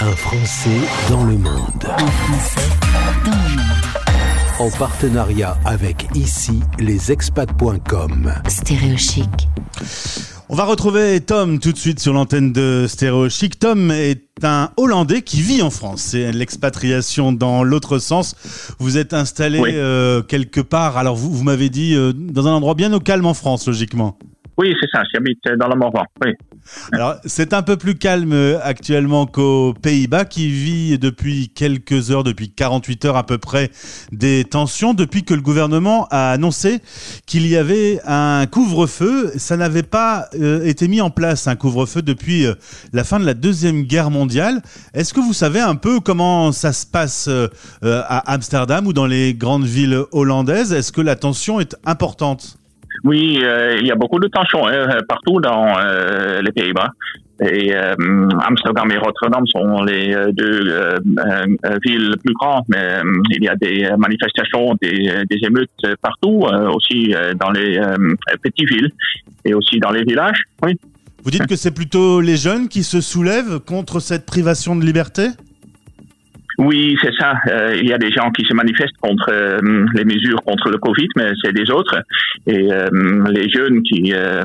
Un Français dans le monde. Un Français dans le monde. En partenariat avec ici lesexpats.com. Stéréochic. On va retrouver Tom tout de suite sur l'antenne de Stéréo Chic. Tom est un Hollandais qui vit en France. C'est l'expatriation dans l'autre sens. Vous êtes installé Oui. euh, quelque part. Alors vous, vous m'avez dit euh, dans un endroit bien au calme en France, logiquement. Oui, c'est ça, j'habite dans le Morvan. Alors c'est un peu plus calme euh, actuellement qu'aux Pays-Bas, qui vit depuis quelques heures, depuis 48 heures à peu près, des tensions depuis que le gouvernement a annoncé qu'il y avait un couvre-feu. Ça n'avait pas euh, été mis en place un couvre-feu depuis euh, la fin de la deuxième guerre mondiale. Est-ce que vous savez un peu comment ça se passe à Amsterdam ou dans les grandes villes hollandaises? Est-ce que la tension est importante? Oui, euh, il y a beaucoup de tensions hein, partout dans euh, les Pays-Bas. Et euh, Amsterdam et Rotterdam sont les euh, deux euh, euh, villes plus grandes, mais euh, il y a des manifestations, des, des émeutes partout, euh, aussi euh, dans les euh, petites villes et aussi dans les villages. Oui. Vous dites que c'est plutôt les jeunes qui se soulèvent contre cette privation de liberté? Oui, c'est ça. Euh, il y a des gens qui se manifestent contre euh, les mesures contre le Covid, mais c'est des autres. Et euh, les jeunes qui euh,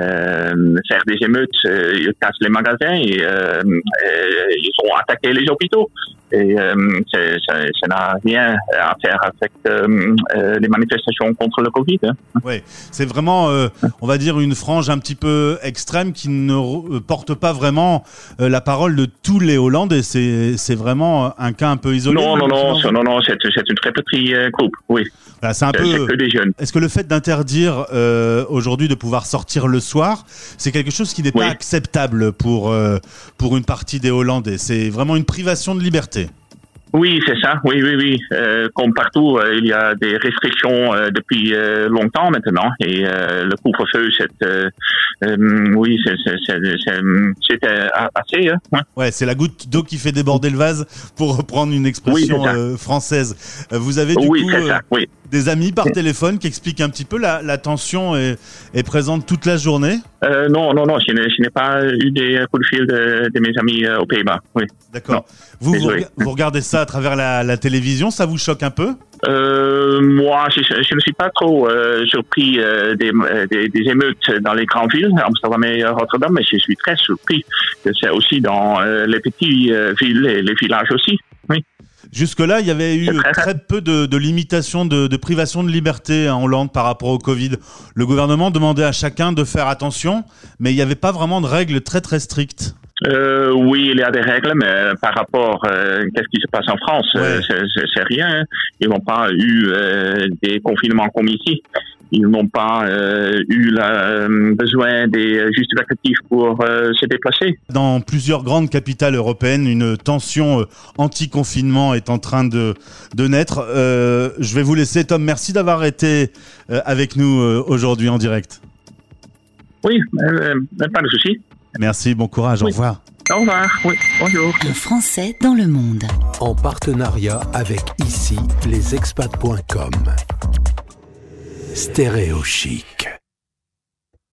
euh, faire des émeutes, euh, ils cassent les magasins et euh, euh, ils ont attaqué les hôpitaux. Et euh, ça n'a rien à faire avec euh, euh, les manifestations contre le Covid. hein. Oui, c'est vraiment, on va dire, une frange un petit peu extrême qui ne porte pas vraiment la parole de tous les Hollandais. C'est vraiment un cas un peu isolé. Non, non, non, non, non, c'est une très petit euh, groupe. Oui, Voilà, c'est un peu. Est-ce que le fait d'interdire euh, aujourd'hui de pouvoir sortir le soir, c'est quelque chose qui n'est pas acceptable pour euh, pour une partie des Hollandais? C'est vraiment une privation de liberté. Oui, c'est ça. Oui, oui, oui. Euh, comme partout, euh, il y a des restrictions euh, depuis longtemps maintenant. Et le couvre-feu, c'est, oui, c'était assez. Hein? ouais. Ouais, c'est la goutte d'eau qui fait déborder le vase, pour reprendre une expression Oui, française. Vous avez du Oui, coup c'est ça. Oui. des amis par téléphone qui expliquent un petit peu la, la tension est, est présente toute la journée? Non, non, non. Je n'ai, pas eu des coups de fil de, de mes amis aux Pays-Bas. Oui. D'accord. Vous, vous regardez ça à travers la, la télévision, ça vous choque un peu? Euh, moi, je, je ne suis pas trop euh, surpris euh, des, des, des émeutes dans les grandes villes, Amsterdam et Rotterdam, mais je suis très surpris que c'est aussi dans les petites villes et les villages aussi. Oui. Jusque-là, il y avait eu très très peu de, de limitations, de, de privation de liberté en Hollande par rapport au Covid. Le gouvernement demandait à chacun de faire attention, mais il n'y avait pas vraiment de règles très très strictes. Euh, oui, il y a des règles, mais par rapport euh, qu'est-ce qui se passe en France, euh, Ouais. c'est- rien. Ils n'ont pas eu euh, des confinements comme ici. Ils n'ont pas eu la, besoin des justificatifs pour se déplacer. Dans plusieurs grandes capitales européennes, une tension anti-confinement est en train de, de naître. Je vais vous laisser, Tom. Merci d'avoir été avec nous aujourd'hui en direct. Oui, pas de souci. Merci, bon courage, au revoir. Au revoir. Oui, bonjour. Un Français dans le monde. En partenariat avec ici lesexpats.com. Stéréo chic.